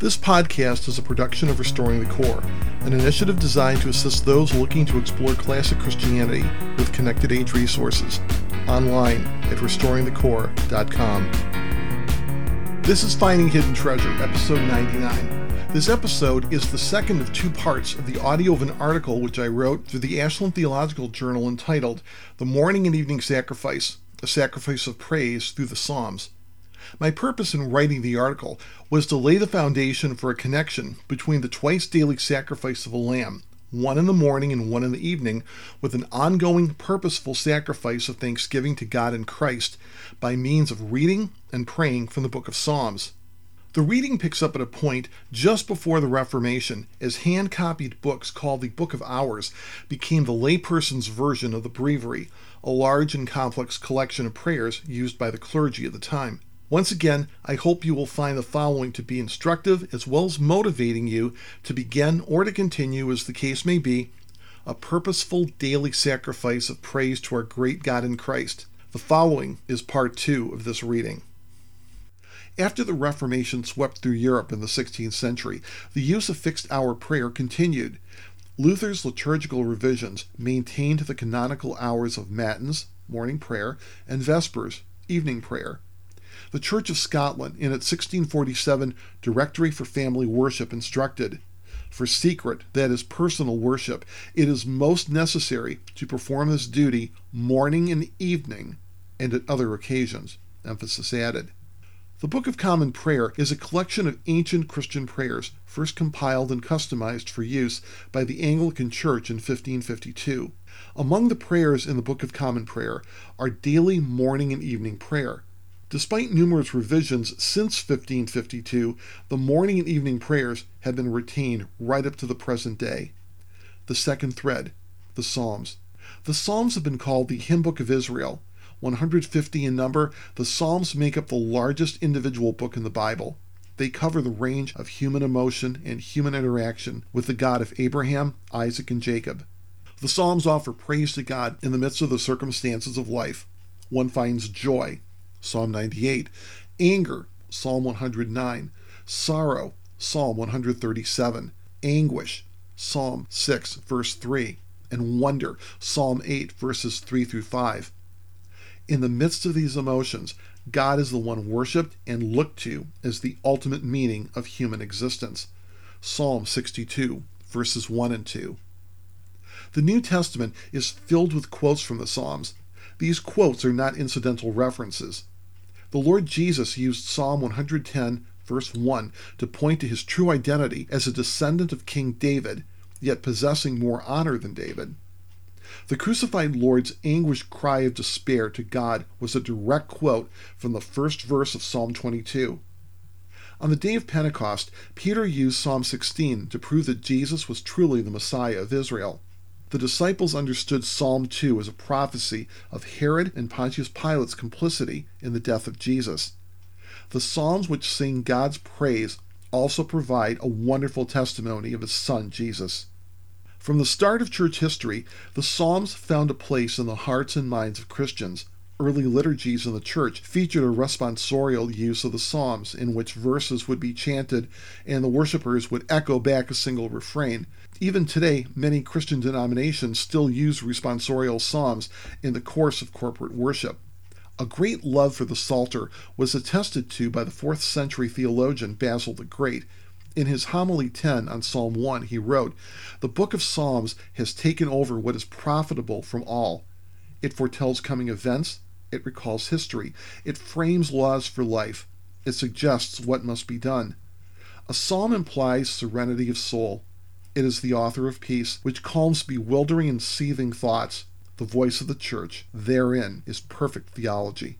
This podcast is a production of Restoring the Core, an initiative designed to assist those looking to explore classic Christianity with connected age resources. Online at restoringthecore.com. This is Finding Hidden Treasure, episode 99. This episode is the second of two parts of the audio of an article which I wrote for the Ashland Theological Journal entitled The Morning and Evening Sacrifice, a Sacrifice of Praise Through the Psalms. My purpose in writing the article was to lay the foundation for a connection between the twice daily sacrifice of a lamb, one in the morning and one in the evening, with an ongoing purposeful sacrifice of thanksgiving to God in Christ by means of reading and praying from the book of Psalms. The reading picks up at a point just before the Reformation, as hand copied books called the Book of Hours became the layperson's version of the Breviary, a large and complex collection of prayers used by the clergy at the time. Once again, I hope you will find the following to be instructive as well as motivating you to begin or to continue, as the case may be, a purposeful daily sacrifice of praise to our great God in Christ. The following is part two of this reading. After the Reformation swept through Europe in the 16th century, the use of fixed hour prayer continued. Luther's liturgical revisions maintained the canonical hours of Matins, morning prayer, and Vespers, evening prayer. The Church of Scotland, in its 1647 Directory for Family Worship, instructed for secret, that is, personal worship, it is most necessary to perform this duty morning and evening and at other occasions. Emphasis added. The Book of Common Prayer is a collection of ancient Christian prayers, first compiled and customized for use by the Anglican Church in 1552. Among the prayers in the Book of Common Prayer are daily morning and evening prayer. Despite numerous revisions since 1552, the morning and evening prayers have been retained right up to the present day. The second thread, the Psalms. The Psalms have been called the Hymn Book of Israel. 150 in number, the Psalms make up the largest individual book in the Bible. They cover the range of human emotion and human interaction with the God of Abraham, Isaac, and Jacob. The Psalms offer praise to God in the midst of the circumstances of life. One finds joy, Psalm 98, anger, Psalm 109, sorrow, Psalm 137, anguish, Psalm 6, verse 3, and wonder, Psalm 8, verses 3 through 5. In the midst of these emotions, God is the one worshiped and looked to as the ultimate meaning of human existence. Psalm 62, verses 1 and 2. The New Testament is filled with quotes from the Psalms. These quotes are not incidental references. The Lord Jesus used Psalm 110, verse 1, to point to his true identity as a descendant of King David, yet possessing more honor than David. The crucified Lord's anguished cry of despair to God was a direct quote from the first verse of Psalm 22. On the day of Pentecost, Peter used Psalm 16 to prove that Jesus was truly the Messiah of Israel. The disciples understood Psalm 2 as a prophecy of Herod and Pontius Pilate's complicity in the death of Jesus. The Psalms which sing God's praise also provide a wonderful testimony of his son Jesus. From the start of church history, the Psalms found a place in the hearts and minds of Christians. Early liturgies in the church featured a responsorial use of the Psalms, in which verses would be chanted and the worshippers would echo back a single refrain, even today, many Christian denominations still use responsorial psalms in the course of corporate worship. A great love for the Psalter was attested to by the 4th century theologian Basil the Great. In his homily 10 on Psalm 1, he wrote, The book of Psalms has taken over what is profitable from all. It foretells coming events, it recalls history, it frames laws for life, it suggests what must be done. A psalm implies serenity of soul. It is the author of peace, which calms bewildering and seething thoughts. The voice of the church. Therein is perfect theology.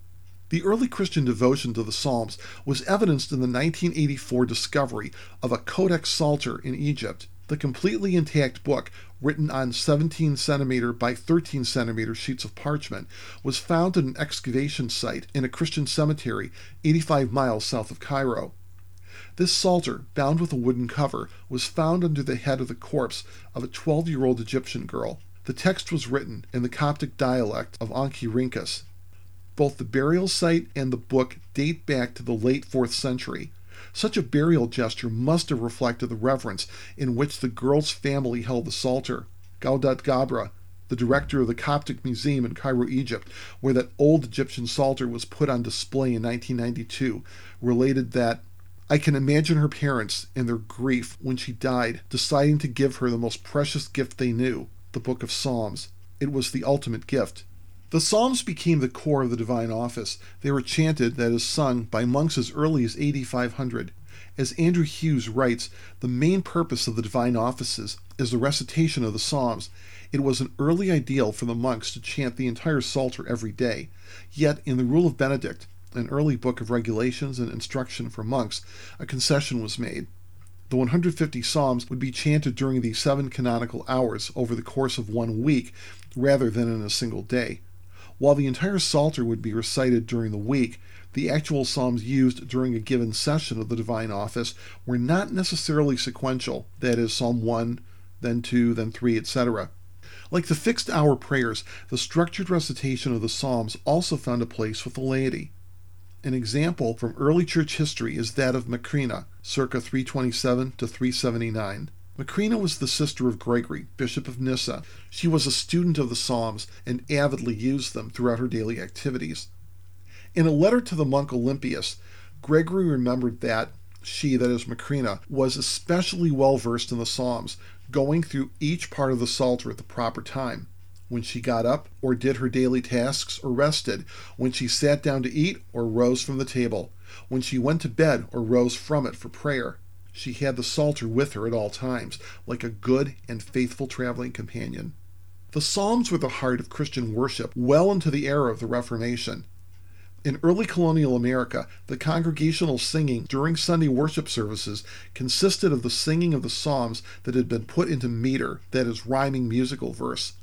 The early Christian devotion to the Psalms was evidenced in the 1984 discovery of a Codex Psalter in Egypt. The completely intact book, written on 17 centimeter by 13 centimeter sheets of parchment, was found at an excavation site in a Christian cemetery 85 miles south of Cairo. This psalter, bound with a wooden cover, was found under the head of the corpse of a 12 year old Egyptian girl. The text was written in the Coptic dialect of Anki Both the burial site and the book date back to the late 4th century. Such a burial gesture must have reflected the reverence in which the girl's family held the Psalter. Gawdat Gabra, the director of the Coptic Museum in Cairo, Egypt, where that old Egyptian Psalter was put on display in 1992, related that I can imagine her parents in their grief when she died, deciding to give her the most precious gift they knew the Book of Psalms. It was the ultimate gift. The Psalms became the core of the divine office. They were chanted, that is, sung, by monks as early as 8500. As Andrew Hughes writes, the main purpose of the divine offices is the recitation of the Psalms. It was an early ideal for the monks to chant the entire Psalter every day. Yet, in the Rule of Benedict, an early book of regulations and instruction for monks, a concession was made. The 150 Psalms would be chanted during the seven canonical hours over the course of one week rather than in a single day. While the entire Psalter would be recited during the week, the actual psalms used during a given session of the divine office were not necessarily sequential, that is, Psalm 1, then 2, then 3, etc. Like the fixed hour prayers, the structured recitation of the Psalms also found a place with the laity. An example from early church history is that of Macrina, circa 327 to 379. Macrina was the sister of Gregory, Bishop of Nyssa. She was a student of the Psalms and avidly used them throughout her daily activities. In a letter to the monk Olympius, Gregory remembered that she, that is Macrina, was especially well versed in the Psalms, going through each part of the Psalter at the proper time. When she got up or did her daily tasks or rested, when she sat down to eat or rose from the table, when she went to bed or rose from it for prayer. She had the Psalter with her at all times, like a good and faithful traveling companion. The Psalms were the heart of Christian worship well into the era of the Reformation. In early colonial America, the congregational singing during Sunday worship services consisted of the singing of the Psalms that had been put into meter, that is, rhyming musical verse.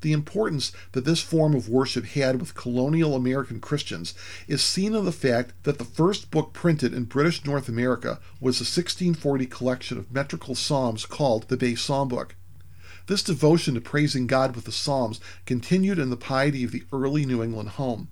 The importance that this form of worship had with colonial American Christians is seen in the fact that the first book printed in British North America was a 1640 collection of metrical psalms called the Bay Psalm Book. This devotion to praising God with the Psalms continued in the piety of the early New England home.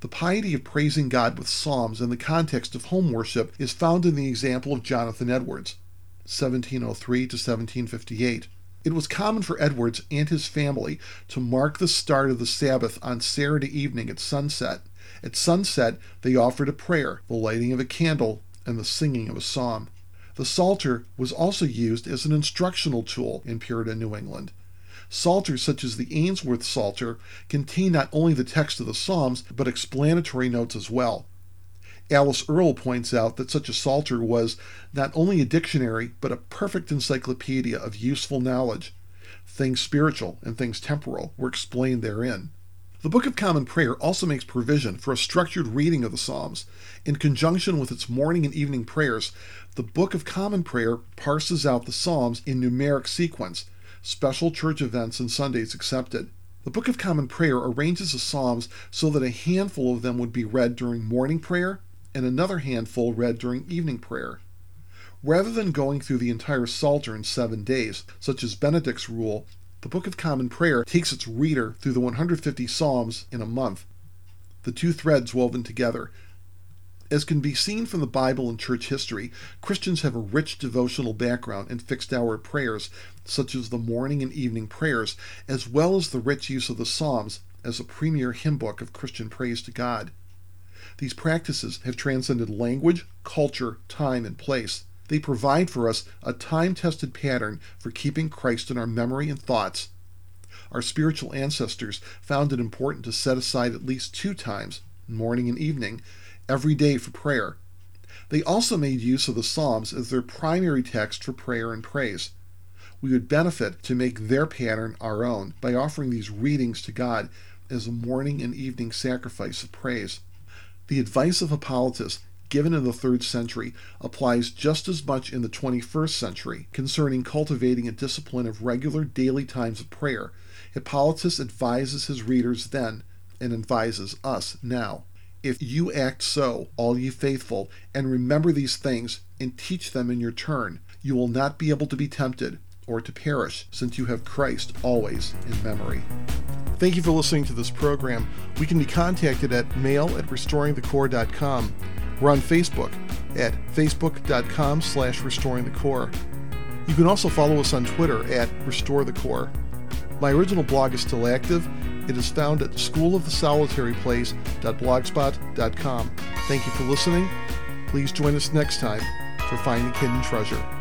The piety of praising God with psalms in the context of home worship is found in the example of Jonathan Edwards, 1703 to 1758. It was common for Edwards and his family to mark the start of the Sabbath on Saturday evening at sunset. At sunset, they offered a prayer, the lighting of a candle, and the singing of a psalm. The Psalter was also used as an instructional tool in Puritan New England. Psalters such as the Ainsworth Psalter contain not only the text of the Psalms, but explanatory notes as well. Alice Earle points out that such a psalter was not only a dictionary, but a perfect encyclopedia of useful knowledge. Things spiritual and things temporal were explained therein. The Book of Common Prayer also makes provision for a structured reading of the Psalms. In conjunction with its morning and evening prayers, the Book of Common Prayer parses out the Psalms in numeric sequence, special church events and Sundays excepted. The Book of Common Prayer arranges the Psalms so that a handful of them would be read during morning prayer and another handful read during evening prayer. Rather than going through the entire Psalter in seven days, such as Benedict's rule, the Book of Common Prayer takes its reader through the 150 Psalms in a month, the two threads woven together. As can be seen from the Bible and church history, Christians have a rich devotional background in fixed hour prayers, such as the morning and evening prayers, as well as the rich use of the Psalms as a premier hymn book of Christian praise to God. These practices have transcended language, culture, time, and place. They provide for us a time tested pattern for keeping Christ in our memory and thoughts. Our spiritual ancestors found it important to set aside at least two times, morning and evening, every day for prayer. They also made use of the Psalms as their primary text for prayer and praise. We would benefit to make their pattern our own by offering these readings to God as a morning and evening sacrifice of praise. The advice of Hippolytus, given in the third century, applies just as much in the 21st century concerning cultivating a discipline of regular daily times of prayer. Hippolytus advises his readers then and advises us now. If you act so, all ye faithful, and remember these things, and teach them in your turn, you will not be able to be tempted or to perish, since you have Christ always in memory. Thank you for listening to this program. We can be contacted at mail at restoringthecore.com. We're on Facebook at facebook.com slash restoring the core. You can also follow us on Twitter at Restore the Core. My original blog is still active. It is found at schoolofthesolitaryplace.blogspot.com. Thank you for listening. Please join us next time for Finding Hidden Treasure.